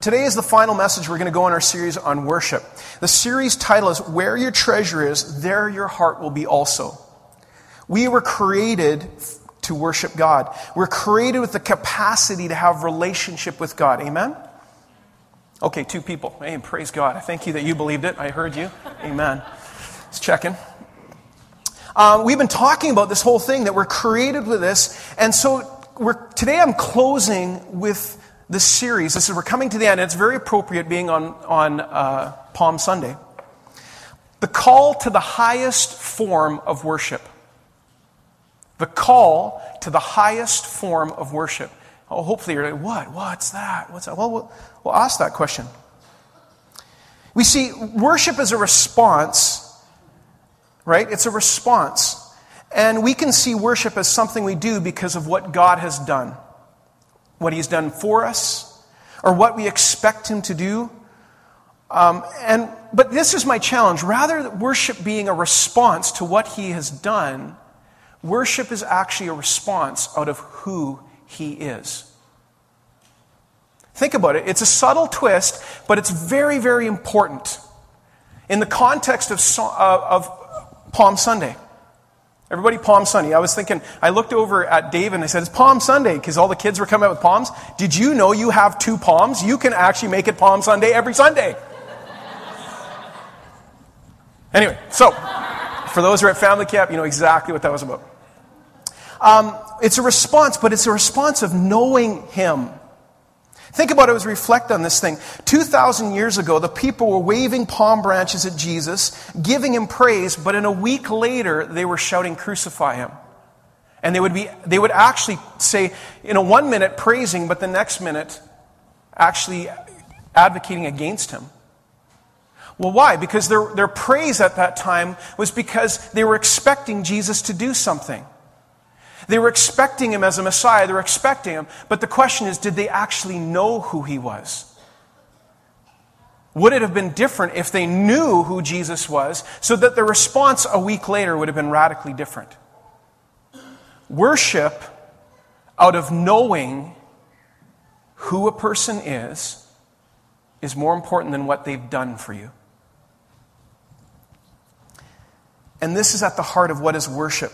Today is the final message we're going to go in our series on worship. The series title is Where Your Treasure Is, There Your Heart Will Be Also. We were created to worship God. We're created with the capacity to have relationship with God. Amen? Okay, two people. Hey, praise God. I thank you that you believed it. I heard you. Amen. Just checking. Um, we've been talking about this whole thing that we're created with this. And so today I'm closing with this series. This is, we're coming to the end, and it's very appropriate being on, on uh, Palm Sunday. The call to the highest form of worship. The call to the highest form of worship. Oh, hopefully you're like, what? What's that? What's that? Well, we'll, we'll ask that question. We see worship is a response, right? It's a response. And we can see worship as something we do because of what God has done what he's done for us, or what we expect him to do. Um, and, but this is my challenge. Rather than worship being a response to what he has done, worship is actually a response out of who he is. Think about it. It's a subtle twist, but it's very, very important in the context of, uh, of Palm Sunday. Everybody Palm Sunday. I was thinking, I looked over at Dave and I said, it's Palm Sunday because all the kids were coming out with palms. Did you know you have two palms? You can actually make it Palm Sunday every Sunday. anyway, so for those who are at family camp, you know exactly what that was about. Um, it's a response, but it's a response of knowing Him. Think about it as reflect on this thing. 2,000 years ago, the people were waving palm branches at Jesus, giving him praise, but in a week later, they were shouting, Crucify him. And they would, be, they would actually say, in a one minute, praising, but the next minute, actually advocating against him. Well, why? Because their, their praise at that time was because they were expecting Jesus to do something. They were expecting him as a Messiah, they were expecting him, but the question is did they actually know who he was? Would it have been different if they knew who Jesus was so that the response a week later would have been radically different? Worship out of knowing who a person is is more important than what they've done for you. And this is at the heart of what is worship.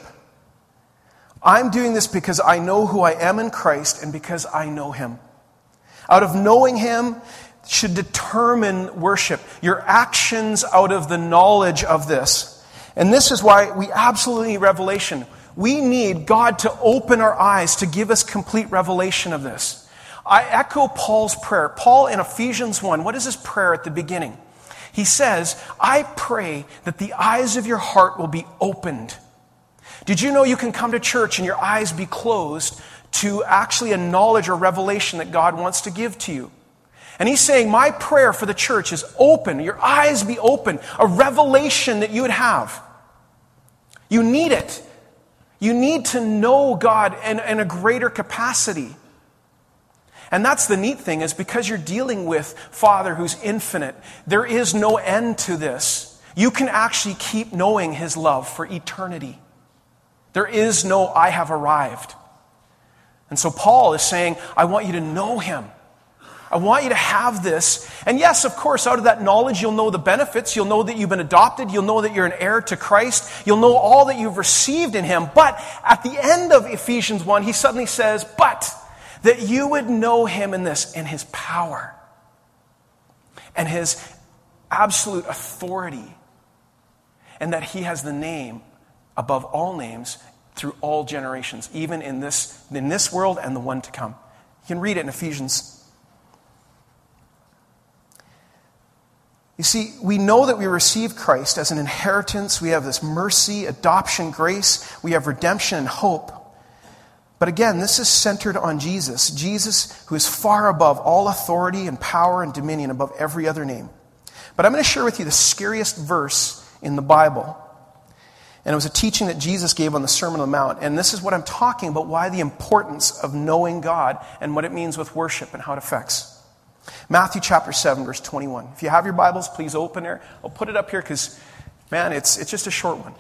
I'm doing this because I know who I am in Christ and because I know Him. Out of knowing Him should determine worship. Your actions out of the knowledge of this. And this is why we absolutely need revelation. We need God to open our eyes to give us complete revelation of this. I echo Paul's prayer. Paul in Ephesians 1, what is his prayer at the beginning? He says, I pray that the eyes of your heart will be opened did you know you can come to church and your eyes be closed to actually a knowledge or revelation that God wants to give to you? And he's saying, My prayer for the church is open, your eyes be open, a revelation that you would have. You need it. You need to know God in, in a greater capacity. And that's the neat thing is because you're dealing with Father who's infinite, there is no end to this. You can actually keep knowing his love for eternity. There is no I have arrived. And so Paul is saying, I want you to know him. I want you to have this. And yes, of course, out of that knowledge, you'll know the benefits. You'll know that you've been adopted. You'll know that you're an heir to Christ. You'll know all that you've received in him. But at the end of Ephesians 1, he suddenly says, But that you would know him in this, in his power and his absolute authority, and that he has the name above all names through all generations, even in this, in this world and the one to come. You can read it in Ephesians. You see, we know that we receive Christ as an inheritance. We have this mercy, adoption, grace. We have redemption and hope. But again, this is centered on Jesus. Jesus, who is far above all authority and power and dominion, above every other name. But I'm going to share with you the scariest verse in the Bible. And it was a teaching that Jesus gave on the Sermon on the Mount. And this is what I'm talking about why the importance of knowing God and what it means with worship and how it affects. Matthew chapter 7, verse 21. If you have your Bibles, please open there. I'll put it up here because, man, it's, it's just a short one.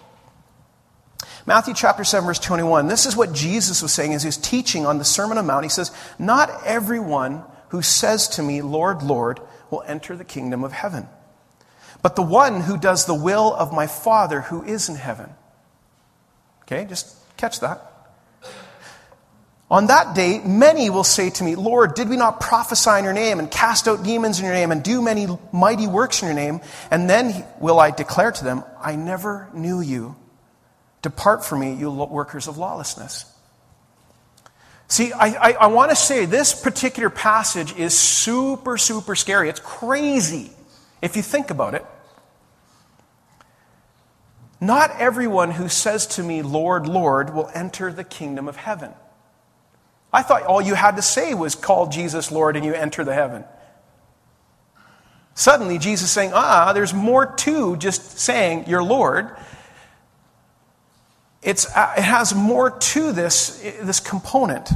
Matthew chapter 7, verse 21. This is what Jesus was saying as he was teaching on the Sermon on the Mount. He says, Not everyone who says to me, Lord, Lord, will enter the kingdom of heaven, but the one who does the will of my Father who is in heaven. Okay, just catch that. On that day, many will say to me, Lord, did we not prophesy in your name and cast out demons in your name and do many mighty works in your name? And then will I declare to them, I never knew you. Depart from me, you workers of lawlessness. See, I, I, I want to say this particular passage is super, super scary. It's crazy if you think about it. Not everyone who says to me, Lord, Lord, will enter the kingdom of heaven. I thought all you had to say was call Jesus Lord and you enter the heaven. Suddenly, Jesus saying, ah, there's more to just saying you're Lord. It's, uh, it has more to this, this component.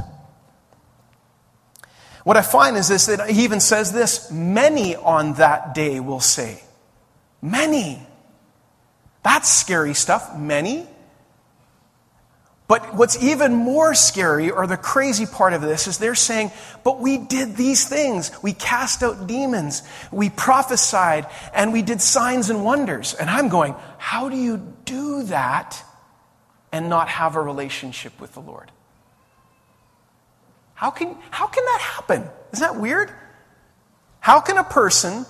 What I find is this that he even says this many on that day will say. Many. That's scary stuff. Many. But what's even more scary, or the crazy part of this, is they're saying, but we did these things. We cast out demons, we prophesied, and we did signs and wonders. And I'm going, how do you do that and not have a relationship with the Lord? How can, how can that happen? Isn't that weird? How can a person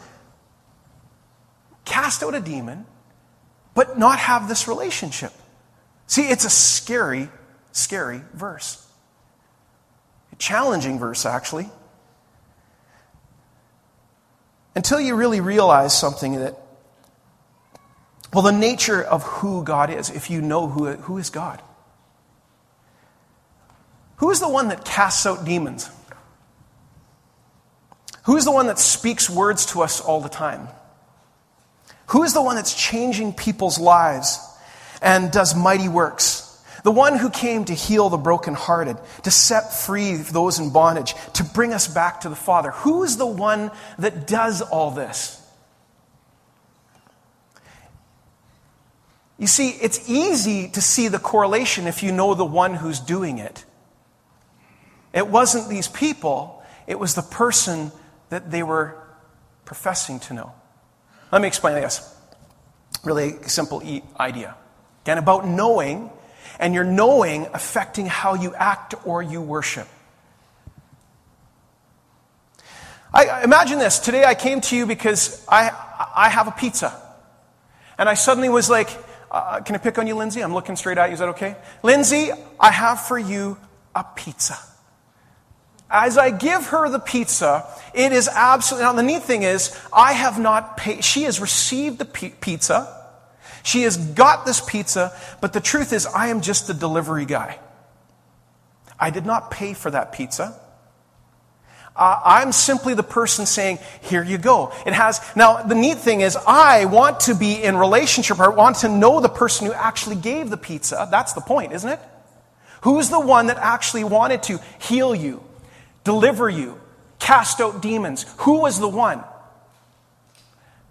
cast out a demon but not have this relationship? See, it's a scary, scary verse. A challenging verse, actually. Until you really realize something that, well, the nature of who God is, if you know who, who is God. Who is the one that casts out demons? Who is the one that speaks words to us all the time? Who is the one that's changing people's lives? and does mighty works. The one who came to heal the brokenhearted, to set free those in bondage, to bring us back to the Father. Who is the one that does all this? You see, it's easy to see the correlation if you know the one who's doing it. It wasn't these people, it was the person that they were professing to know. Let me explain this. Really simple idea. Again, about knowing, and your knowing affecting how you act or you worship. I, imagine this. Today I came to you because I, I have a pizza. And I suddenly was like, uh, can I pick on you, Lindsay? I'm looking straight at you. Is that okay? Lindsay, I have for you a pizza. As I give her the pizza, it is absolutely. Now, the neat thing is, I have not paid. She has received the pizza. She has got this pizza, but the truth is, I am just the delivery guy. I did not pay for that pizza. Uh, I'm simply the person saying, here you go. It has, now the neat thing is, I want to be in relationship, I want to know the person who actually gave the pizza. That's the point, isn't it? Who's the one that actually wanted to heal you, deliver you, cast out demons? Who was the one?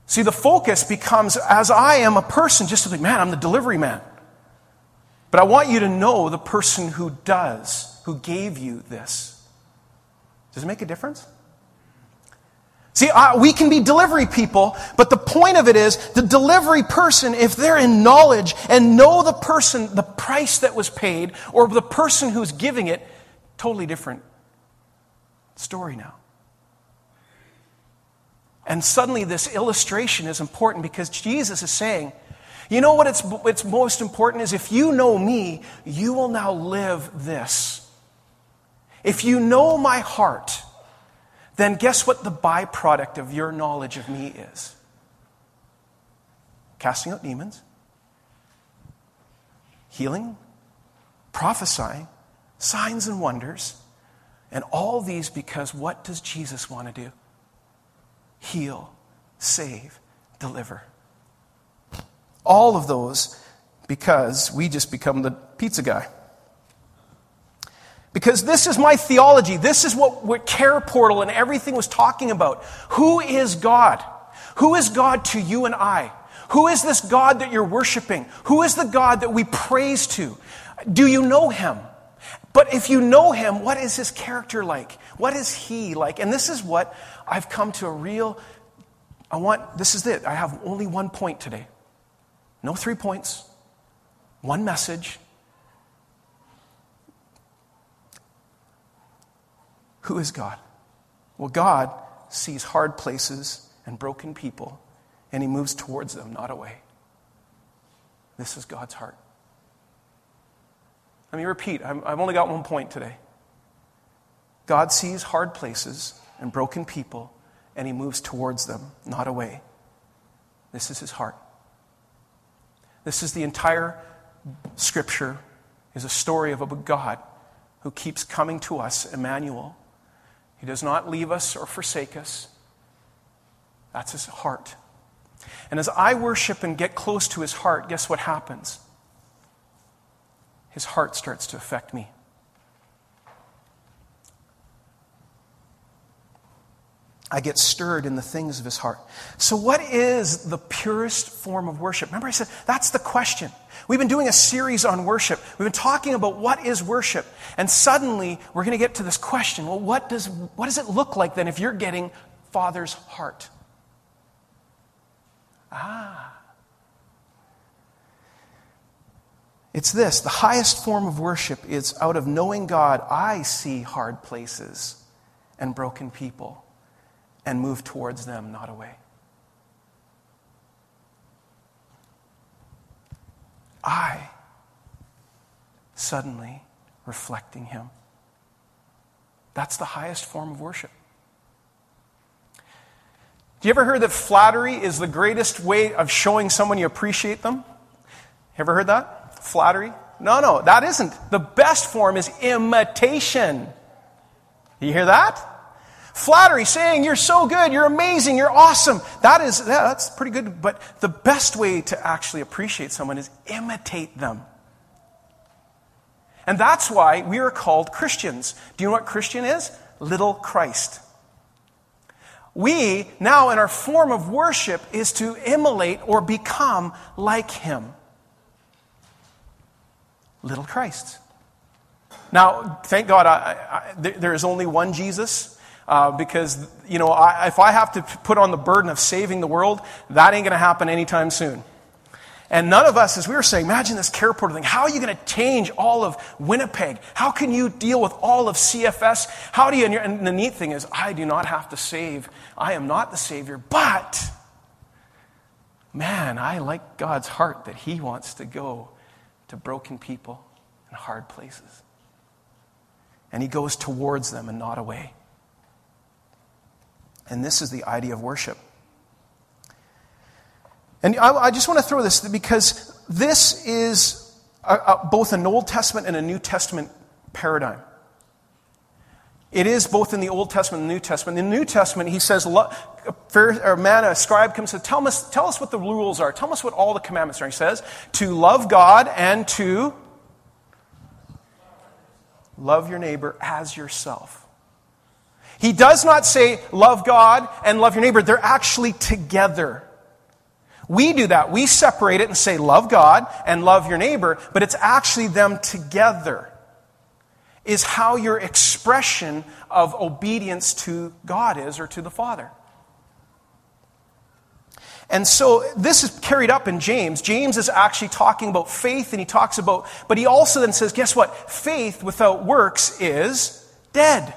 See, the focus becomes as I am a person, just to think, man, I'm the delivery man. But I want you to know the person who does, who gave you this. Does it make a difference? See, we can be delivery people, but the point of it is the delivery person, if they're in knowledge and know the person, the price that was paid, or the person who's giving it, totally different story now. And suddenly, this illustration is important because Jesus is saying, you know what it's, it's most important is if you know me, you will now live this. If you know my heart, then guess what the byproduct of your knowledge of me is? Casting out demons, healing, prophesying, signs and wonders, and all these because what does Jesus want to do? heal, save, deliver. All of those because we just become the pizza guy. Because this is my theology. This is what, Care Portal and everything was talking about. Who is God? Who is God to you and I? Who is this God that you're worshiping? Who is the God that we praise to? Do you know him? But if you know him, what is his character like? What is he like? And this is what I've come to a real I want this is it. I have only one point today. No three points. One message. Who is God? Well, God sees hard places and broken people, and he moves towards them, not away. This is God's heart. Let me repeat i have only got one point today. God sees hard places and broken people, and he moves towards them, not away. This is his heart. This is the entire scripture is a story of a God who keeps coming to us, Emmanuel. He does not leave us or forsake us. That's his heart. And as I worship and get close to his heart, guess what happens? His heart starts to affect me. I get stirred in the things of his heart. So, what is the purest form of worship? Remember, I said that's the question. We've been doing a series on worship. We've been talking about what is worship. And suddenly, we're going to get to this question well, what does, what does it look like then if you're getting Father's heart? Ah. It's this the highest form of worship is out of knowing God, I see hard places and broken people and move towards them, not away. I suddenly reflecting Him. That's the highest form of worship. Do you ever hear that flattery is the greatest way of showing someone you appreciate them? Ever heard that? Flattery? No, no, that isn't. The best form is imitation. You hear that? Flattery, saying you're so good, you're amazing, you're awesome. That is, yeah, that's pretty good. But the best way to actually appreciate someone is imitate them. And that's why we are called Christians. Do you know what Christian is? Little Christ. We, now in our form of worship, is to emulate or become like Him. Little Christ. Now, thank God I, I, there is only one Jesus. Uh, because, you know, I, if I have to put on the burden of saving the world, that ain't going to happen anytime soon. And none of us, as we were saying, imagine this CarePortal thing. How are you going to change all of Winnipeg? How can you deal with all of CFS? How do you, and the neat thing is, I do not have to save. I am not the Savior, but man, I like God's heart that He wants to go to broken people and hard places. And He goes towards them and not away. And this is the idea of worship. And I, I just want to throw this because this is a, a, both an Old Testament and a New Testament paradigm. It is both in the Old Testament and the New Testament. In the New Testament, he says, a, man, a scribe comes and says, tell us, tell us what the rules are. Tell us what all the commandments are. He says, to love God and to love your neighbor as yourself. He does not say, love God and love your neighbor. They're actually together. We do that. We separate it and say, love God and love your neighbor, but it's actually them together, is how your expression of obedience to God is or to the Father. And so this is carried up in James. James is actually talking about faith and he talks about, but he also then says, guess what? Faith without works is dead.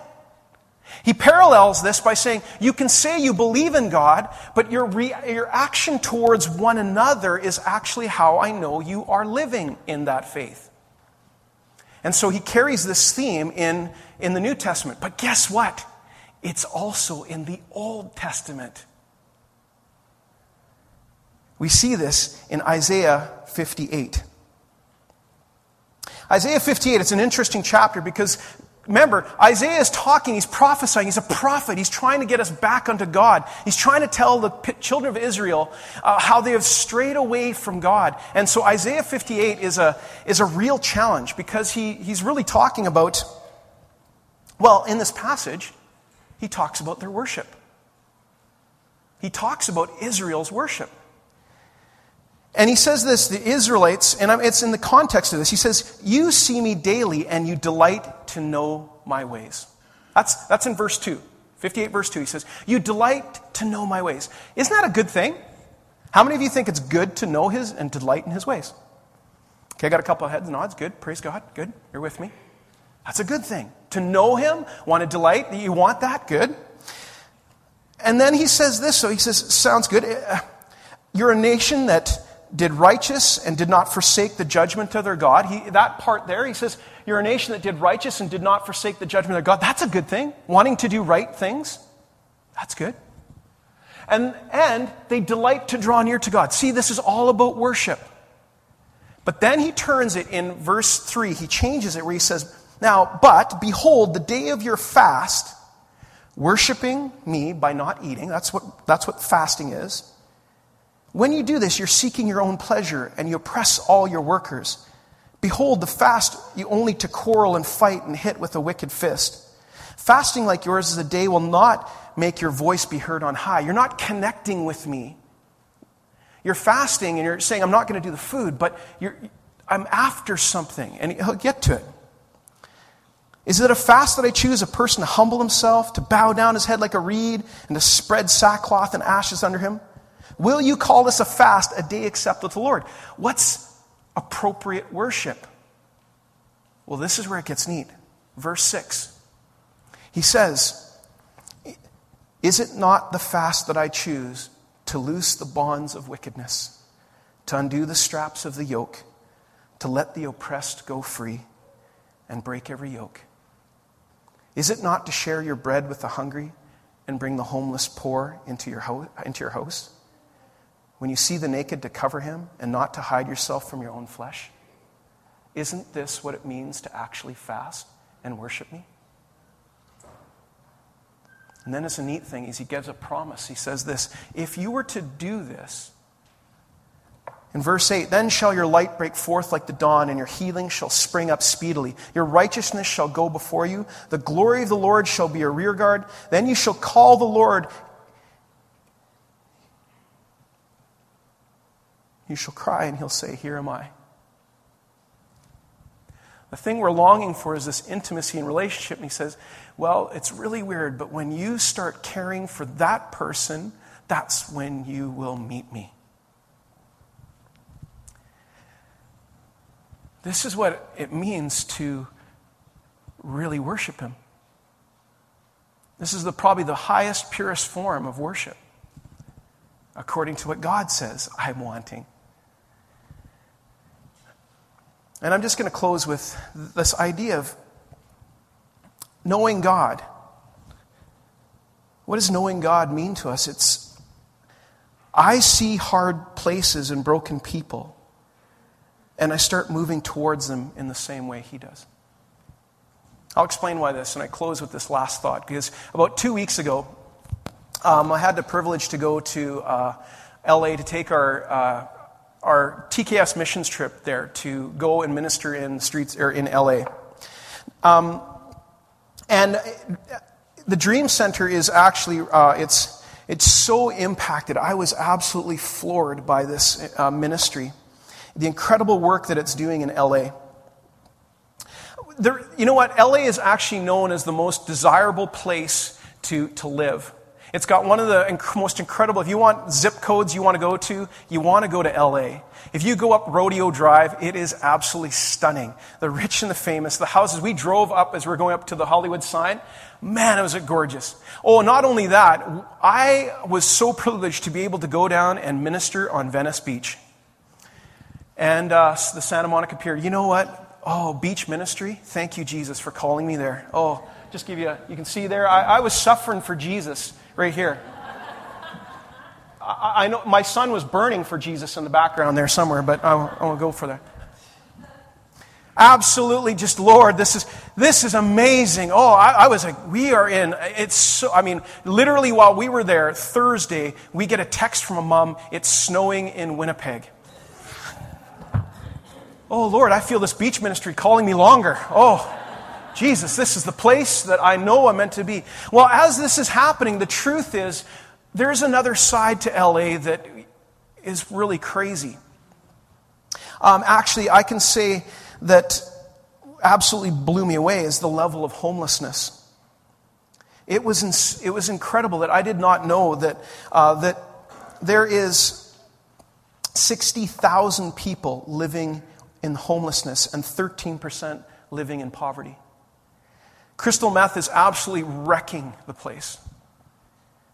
He parallels this by saying, you can say you believe in God, but your, re- your action towards one another is actually how I know you are living in that faith. And so he carries this theme in, in the New Testament. But guess what? It's also in the Old Testament. We see this in Isaiah 58. Isaiah 58, it's an interesting chapter because Remember, Isaiah is talking, he's prophesying, he's a prophet, he's trying to get us back unto God. He's trying to tell the children of Israel uh, how they have strayed away from God. And so Isaiah 58 is a, is a real challenge because he, he's really talking about, well, in this passage, he talks about their worship. He talks about Israel's worship. And he says this, the Israelites, and it's in the context of this, he says, You see me daily and you delight to know my ways. That's, that's in verse 2. 58 verse 2. He says, You delight to know my ways. Isn't that a good thing? How many of you think it's good to know his and delight in his ways? Okay, I got a couple of heads nods. Good. Praise God. Good. You're with me. That's a good thing. To know him, want to delight, you want that? Good. And then he says this, so he says, Sounds good. Uh, you're a nation that did righteous and did not forsake the judgment of their God. He, that part there, he says, You're a nation that did righteous and did not forsake the judgment of God. That's a good thing. Wanting to do right things, that's good. And, and they delight to draw near to God. See, this is all about worship. But then he turns it in verse 3. He changes it where he says, Now, but behold, the day of your fast, worshiping me by not eating, that's what, that's what fasting is when you do this, you're seeking your own pleasure and you oppress all your workers. Behold, the fast you only to quarrel and fight and hit with a wicked fist. Fasting like yours is a day will not make your voice be heard on high. You're not connecting with me. You're fasting and you're saying, I'm not going to do the food, but I'm after something. And he'll get to it. Is it a fast that I choose a person to humble himself, to bow down his head like a reed, and to spread sackcloth and ashes under him? Will you call this a fast, a day accepted to the Lord? What's appropriate worship? Well, this is where it gets neat. Verse 6. He says, Is it not the fast that I choose to loose the bonds of wickedness, to undo the straps of the yoke, to let the oppressed go free, and break every yoke? Is it not to share your bread with the hungry and bring the homeless poor into your, ho- into your house? When you see the naked to cover him and not to hide yourself from your own flesh? Isn't this what it means to actually fast and worship me? And then it's a neat thing is he gives a promise. He says this, if you were to do this, in verse 8, then shall your light break forth like the dawn, and your healing shall spring up speedily. Your righteousness shall go before you. The glory of the Lord shall be your rearguard. Then you shall call the Lord You shall cry, and he'll say, Here am I. The thing we're longing for is this intimacy and relationship. And he says, Well, it's really weird, but when you start caring for that person, that's when you will meet me. This is what it means to really worship him. This is the, probably the highest, purest form of worship, according to what God says I'm wanting. And I'm just going to close with this idea of knowing God. What does knowing God mean to us? It's, I see hard places and broken people, and I start moving towards them in the same way He does. I'll explain why this, and I close with this last thought, because about two weeks ago, um, I had the privilege to go to uh, LA to take our uh, our TKS missions trip there to go and minister in streets or in LA. Um, and the Dream Center is actually uh, it's it's so impacted. I was absolutely floored by this uh, ministry, the incredible work that it's doing in LA. There, you know what? LA is actually known as the most desirable place to, to live. It's got one of the most incredible, if you want zip codes you want to go to, you want to go to LA. If you go up Rodeo Drive, it is absolutely stunning. The rich and the famous, the houses. We drove up as we are going up to the Hollywood sign. Man, it was gorgeous. Oh, not only that, I was so privileged to be able to go down and minister on Venice Beach. And uh, the Santa Monica Pier. You know what? Oh, beach ministry. Thank you, Jesus, for calling me there. Oh, just give you a, you can see there, I, I was suffering for Jesus right here. I, I, know my son was burning for Jesus in the background there somewhere, but I, won't go for that. Absolutely, just Lord, this is this is amazing. Oh, I, I, was like, we are in. It's so. I mean, literally, while we were there Thursday, we get a text from a mom. It's snowing in Winnipeg. Oh Lord, I feel this beach ministry calling me longer. Oh. Jesus, this is the place that I know I'm meant to be. Well, as this is happening, the truth is there's another side to LA that is really crazy. um, actually, I can say that absolutely blew me away is the level of homelessness. It was, it was incredible that I did not know that, uh, that there is 60,000 people living in homelessness and 13% living in poverty. Crystal meth is absolutely wrecking the place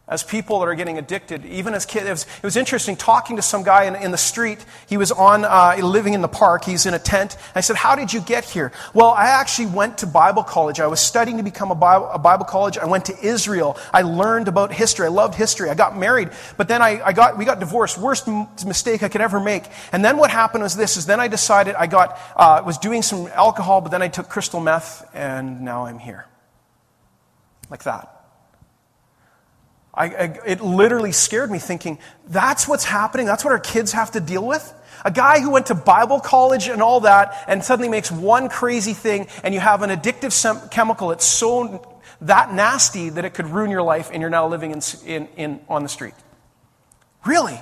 as people that are getting addicted, even as kids. It was, it was interesting talking to some guy in, in the street. He was on, uh, living in the park. He's in a tent. I said, How did you get here? Well, I actually went to Bible college. I was studying to become a Bible, a Bible college. I went to Israel. I learned about history. I loved history. I got married, but then I, I got, we got divorced. Worst m- mistake I could ever make. And then what happened was this, is then I decided I got, uh, was doing some alcohol, but then I took crystal meth, and now I'm here. Like that. I, I, it literally scared me thinking, that's what's happening? That's what our kids have to deal with? A guy who went to Bible college and all that and suddenly makes one crazy thing and you have an addictive sem- chemical that's so that nasty that it could ruin your life and you're now living in, in, in, on the street. Really?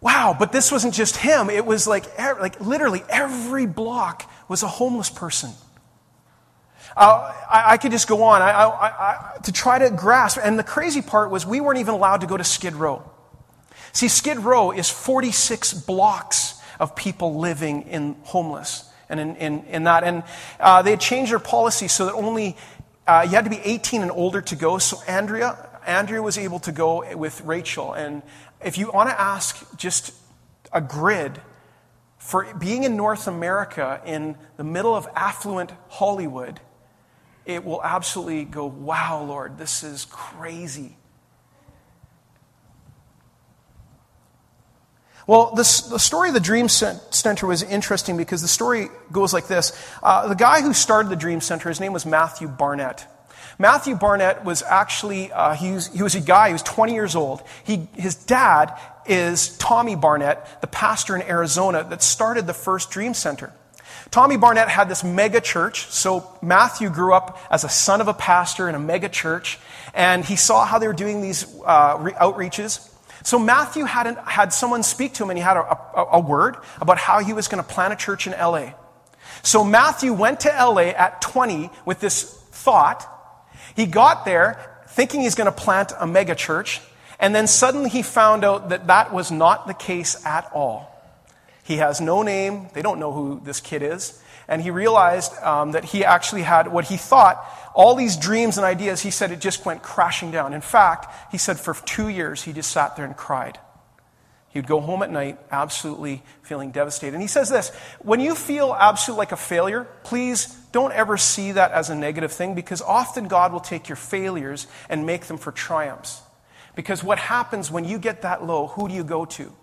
Wow, but this wasn't just him. It was like, like literally every block was a homeless person. I, I, could just go on I, I, to try to grasp. And the crazy part was we weren't even allowed to go to Skid Row. See, Skid Row is 46 blocks of people living in homeless and in, in, in that. And uh, they had changed their policy so that only uh, you had to be 18 and older to go. So Andrea, Andrea was able to go with Rachel. And if you want to ask just a grid for being in North America in the middle of affluent Hollywood, it will absolutely go, wow, Lord, this is crazy. Well, this, the story of the Dream Center was interesting because the story goes like this. Uh, the guy who started the Dream Center, his name was Matthew Barnett. Matthew Barnett was actually, uh, he, was, he was a guy, he was 20 years old. He, his dad is Tommy Barnett, the pastor in Arizona that started the first Dream Center. Tommy Barnett had this mega church. So Matthew grew up as a son of a pastor in a mega church, and he saw how they were doing these uh, outreaches. So Matthew had, an, had someone speak to him, and he had a, a, a word about how he was going to plant a church in LA. So Matthew went to LA at 20 with this thought. He got there thinking he's going to plant a mega church, and then suddenly he found out that that was not the case at all. He has no name. They don't know who this kid is. And he realized um, that he actually had what he thought all these dreams and ideas, he said it just went crashing down. In fact, he said for two years he just sat there and cried. He would go home at night absolutely feeling devastated. And he says this when you feel absolutely like a failure, please don't ever see that as a negative thing because often God will take your failures and make them for triumphs. Because what happens when you get that low, who do you go to?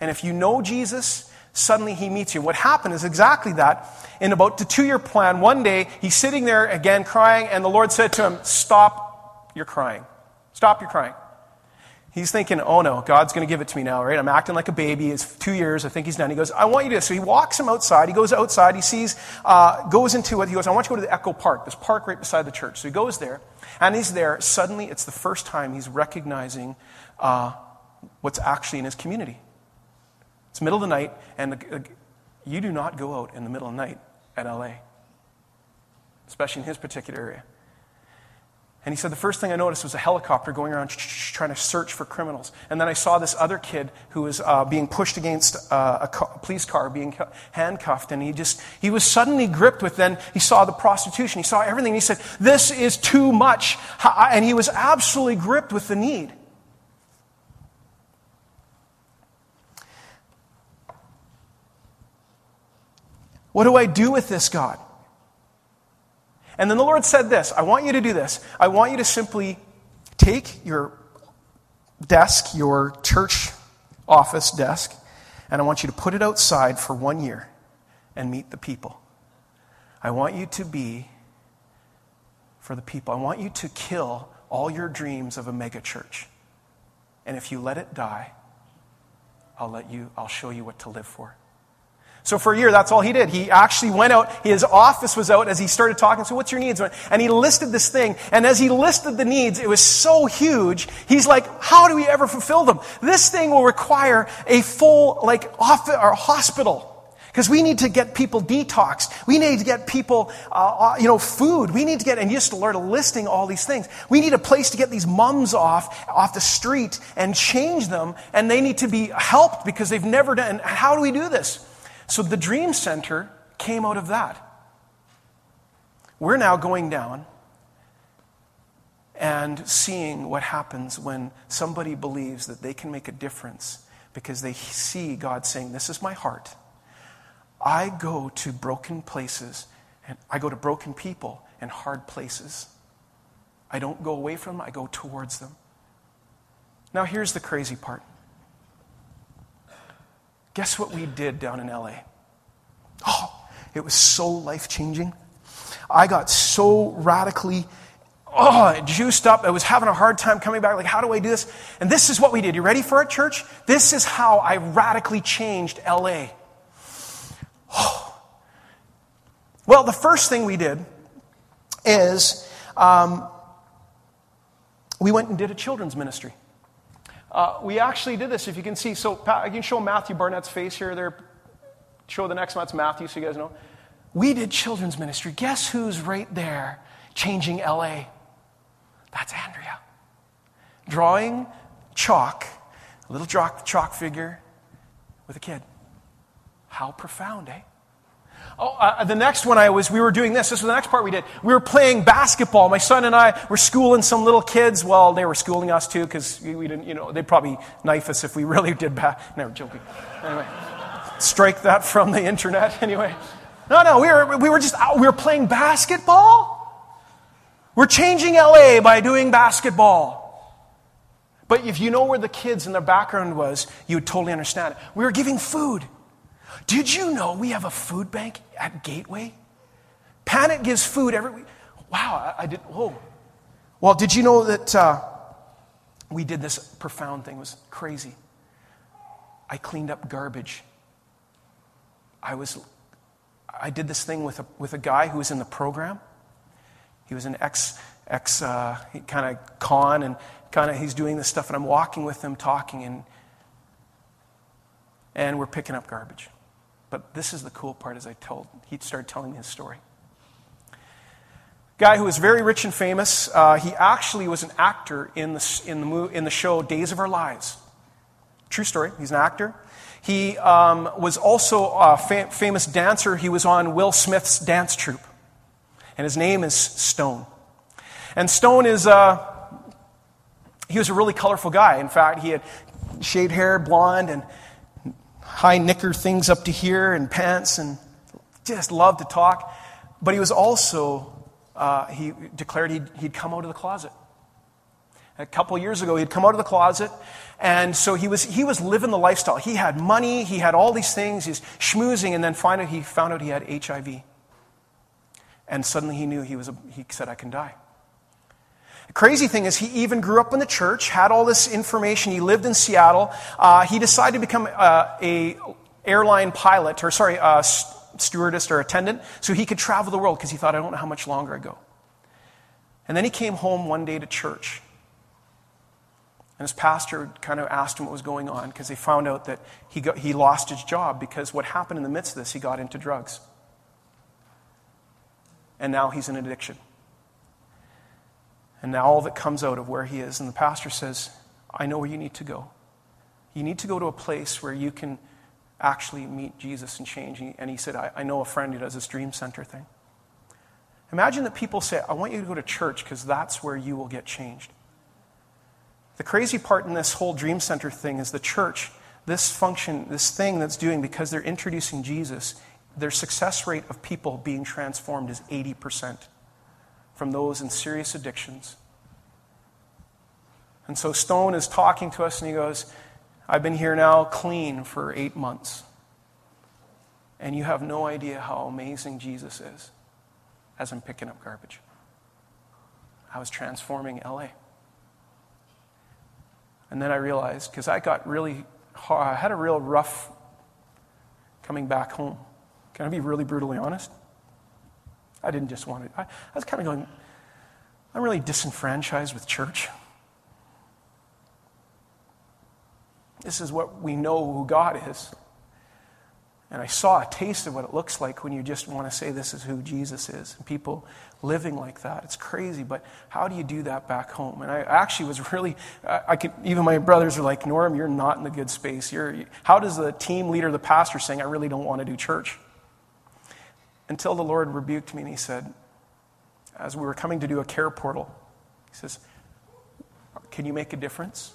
And if you know Jesus, suddenly he meets you. What happened is exactly that. In about the two year plan, one day he's sitting there again crying, and the Lord said to him, Stop your crying. Stop your crying. He's thinking, oh no, God's going to give it to me now, right? I'm acting like a baby. It's two years. I think he's done. He goes, I want you to. So he walks him outside. He goes outside. He sees, uh, goes into it. He goes, I want you to go to the Echo Park, this park right beside the church. So he goes there, and he's there. Suddenly, it's the first time he's recognizing uh, what's actually in his community. It's middle of the night, and the, you do not go out in the middle of the night at LA, especially in his particular area. And he said, The first thing I noticed was a helicopter going around trying to search for criminals. And then I saw this other kid who was uh, being pushed against uh, a police car, being handcuffed. And he just, he was suddenly gripped with, then he saw the prostitution. He saw everything. He said, This is too much. And he was absolutely gripped with the need. What do I do with this, God? And then the Lord said this I want you to do this. I want you to simply take your desk, your church office desk, and I want you to put it outside for one year and meet the people. I want you to be for the people. I want you to kill all your dreams of a mega church. And if you let it die, I'll let you I'll show you what to live for. So for a year, that's all he did. He actually went out, his office was out as he started talking. So what's your needs? And he listed this thing. And as he listed the needs, it was so huge. He's like, how do we ever fulfill them? This thing will require a full, like, office or hospital. Because we need to get people detoxed. We need to get people, uh, uh, you know, food. We need to get, and you just start listing all these things. We need a place to get these mums off, off the street and change them. And they need to be helped because they've never done, how do we do this? So the Dream Center came out of that. We're now going down and seeing what happens when somebody believes that they can make a difference because they see God saying, This is my heart. I go to broken places and I go to broken people and hard places. I don't go away from them, I go towards them. Now, here's the crazy part Guess what we did down in LA? Oh, it was so life changing. I got so radically oh, juiced up. I was having a hard time coming back. Like, how do I do this? And this is what we did. You ready for it, church? This is how I radically changed LA. Oh. Well, the first thing we did is um, we went and did a children's ministry. Uh, we actually did this, if you can see. So I can show Matthew Barnett's face here. There, show the next one. It's Matthew, so you guys know. We did children's ministry. Guess who's right there changing LA? That's Andrea. Drawing chalk, a little chalk, chalk figure with a kid. How profound, eh? Oh, uh, the next one I was, we were doing this. This was the next part we did. We were playing basketball. My son and I were schooling some little kids. Well, they were schooling us too because we, didn't, you know, they'd probably knife us if we really did bad. Never joking. Anyway, strike that from the internet. Anyway, no, no, we were, we were just out. We were playing basketball. We're changing LA by doing basketball. But if you know where the kids in their background was, you would totally understand it. We were giving food. Did you know we have a food bank at Gateway? Panet gives food every week. Wow, I, I did. Whoa. Well, did you know that uh, we did this profound thing? It was crazy. I cleaned up garbage. I was, I did this thing with a, with a guy who was in the program. He was an ex, ex uh, kind of con, and kind of he's doing this stuff, and I'm walking with him, talking, and and we're picking up garbage. But this is the cool part as I told, he started telling me his story. Guy who was very rich and famous. Uh, he actually was an actor in the, in, the, in the show Days of Our Lives. True story. He's an actor. He um, was also a fam- famous dancer. He was on Will Smith's dance troupe. And his name is Stone. And Stone is, uh, he was a really colorful guy. In fact, he had shaved hair, blonde, and high knicker things up to here and pants and just loved to talk. But he was also, uh, he declared he'd, he'd come out of the closet. A couple years ago, he'd come out of the closet, and so he was, he was living the lifestyle. He had money, he had all these things, he's schmoozing, and then finally he found out he had HIV. And suddenly he knew he was, a, he said, I can die. The crazy thing is, he even grew up in the church, had all this information. He lived in Seattle. Uh, he decided to become uh, a airline pilot, or sorry, stewardess or attendant, so he could travel the world because he thought, I don't know how much longer I go. And then he came home one day to church. And his pastor kind of asked him what was going on because they found out that he, got, he lost his job because what happened in the midst of this, he got into drugs. And now he's in addiction and all that comes out of where he is. And the pastor says, I know where you need to go. You need to go to a place where you can actually meet Jesus and change. And he said, I, I know a friend who does this dream center thing. Imagine that people say, I want you to go to church because that's where you will get changed. The crazy part in this whole dream center thing is the church, this function, this thing that's doing because they're introducing Jesus, their success rate of people being transformed is 80% from those in serious addictions. And so Stone is talking to us and he goes, I've been here now clean for eight months. And you have no idea how amazing Jesus is as I'm picking up garbage. I was transforming LA. And then I realized, because I got really hard, I had a real rough coming back home. Can I be really brutally honest? I didn't just want to. I, I was kind of going, I'm really disenfranchised with church. This is what we know who God is. And I saw a taste of what it looks like when you just want to say this is who Jesus is. And people living like that. It's crazy, but how do you do that back home? And I actually was really, I could, even my brothers are like, Norm, you're not in the good space. You're, how does the team leader, the pastor, saying, I really don't want to do church? Until the Lord rebuked me and he said, as we were coming to do a care portal, he says, Can you make a difference?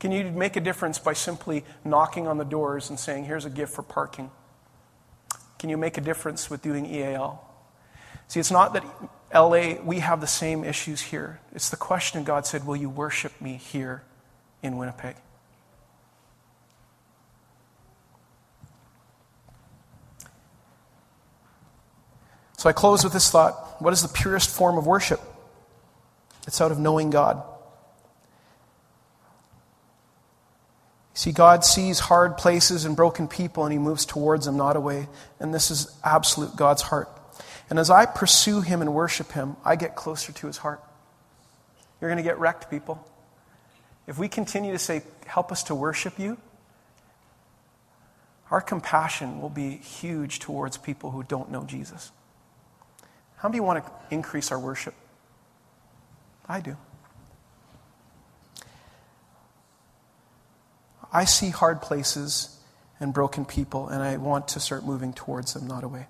Can you make a difference by simply knocking on the doors and saying, Here's a gift for parking? Can you make a difference with doing EAL? See, it's not that LA, we have the same issues here. It's the question God said, Will you worship me here in Winnipeg? So I close with this thought What is the purest form of worship? It's out of knowing God. See, God sees hard places and broken people and he moves towards them, not away. And this is absolute God's heart. And as I pursue him and worship him, I get closer to his heart. You're going to get wrecked, people. If we continue to say, Help us to worship you, our compassion will be huge towards people who don't know Jesus. How many want to increase our worship? I do. I see hard places and broken people, and I want to start moving towards them, not away.